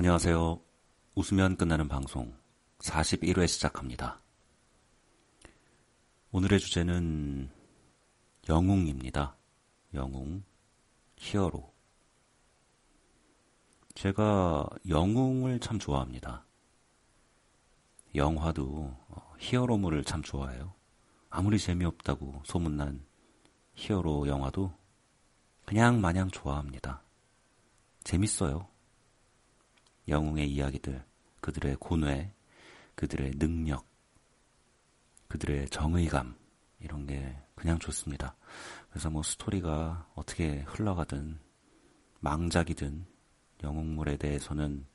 안녕하세요. 웃으면 끝나는 방송 41회 시작합니다. 오늘의 주제는 영웅입니다. 영웅, 히어로. 제가 영웅을 참 좋아합니다. 영화도 어, 히어로물을 참 좋아해요. 아무리 재미없다고 소문난 히어로 영화도 그냥 마냥 좋아합니다. 재밌어요. 영웅의 이야기들, 그들의 고뇌, 그들의 능력, 그들의 정의감, 이런 게 그냥 좋습니다. 그래서 뭐 스토리가 어떻게 흘러가든, 망작이든, 영웅물에 대해서는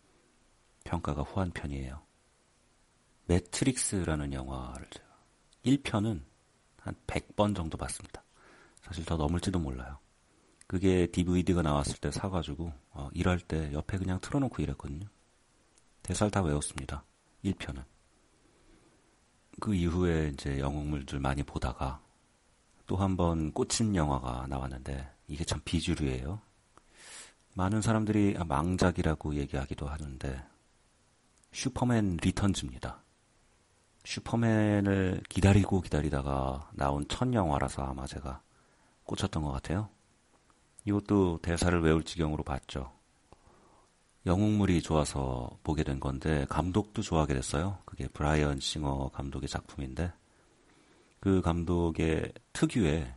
평가가 후한 편이에요. 매트릭스라는 영화를 1편은 한 100번 정도 봤습니다. 사실 더 넘을지도 몰라요. 그게 DVD가 나왔을 때 사가지고 어, 일할 때 옆에 그냥 틀어놓고 일했거든요. 대사를 다 외웠습니다. 1편은. 그 이후에 이제 영웅물들 많이 보다가 또 한 번 꽂힌 영화가 나왔는데 이게 참 비주류예요. 많은 사람들이 망작이라고 얘기하기도 하는데 슈퍼맨 리턴즈입니다. 슈퍼맨을 기다리고 기다리다가 나온 첫 영화라서 아마 제가 꽂혔던 것 같아요. 이것도 대사를 외울 지경으로 봤죠. 영웅물이 좋아서 보게 된 건데 감독도 좋아하게 됐어요. 그게 브라이언 싱어 감독의 작품인데 그 감독의 특유의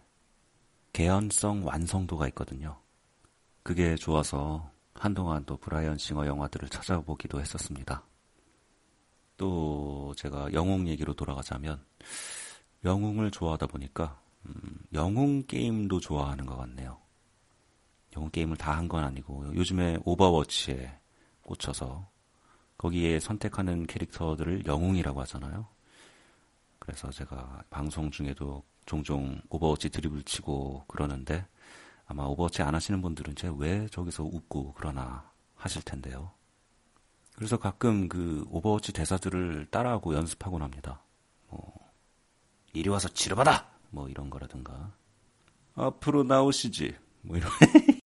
개연성 완성도가 있거든요. 그게 좋아서 한동안 또 브라이언 싱어 영화들을 찾아보기도 했었습니다. 또 제가 영웅 얘기로 돌아가자면 영웅을 좋아하다 보니까 음, 영웅 게임도 좋아하는 것 같네요. 영웅 게임을 다 한 건 아니고 요즘에 오버워치에 꽂혀서 거기에 선택하는 캐릭터들을 영웅이라고 하잖아요. 그래서 제가 방송 중에도 종종 오버워치 드립을 치고 그러는데 아마 오버워치 안 하시는 분들은 제 왜 저기서 웃고 그러나 하실 텐데요. 그래서 가끔 그 오버워치 대사들을 따라하고 연습하곤 합니다. 뭐 이리 와서 치료받아! 뭐 이런 거라든가 앞으로 나오시지. 뭐 이런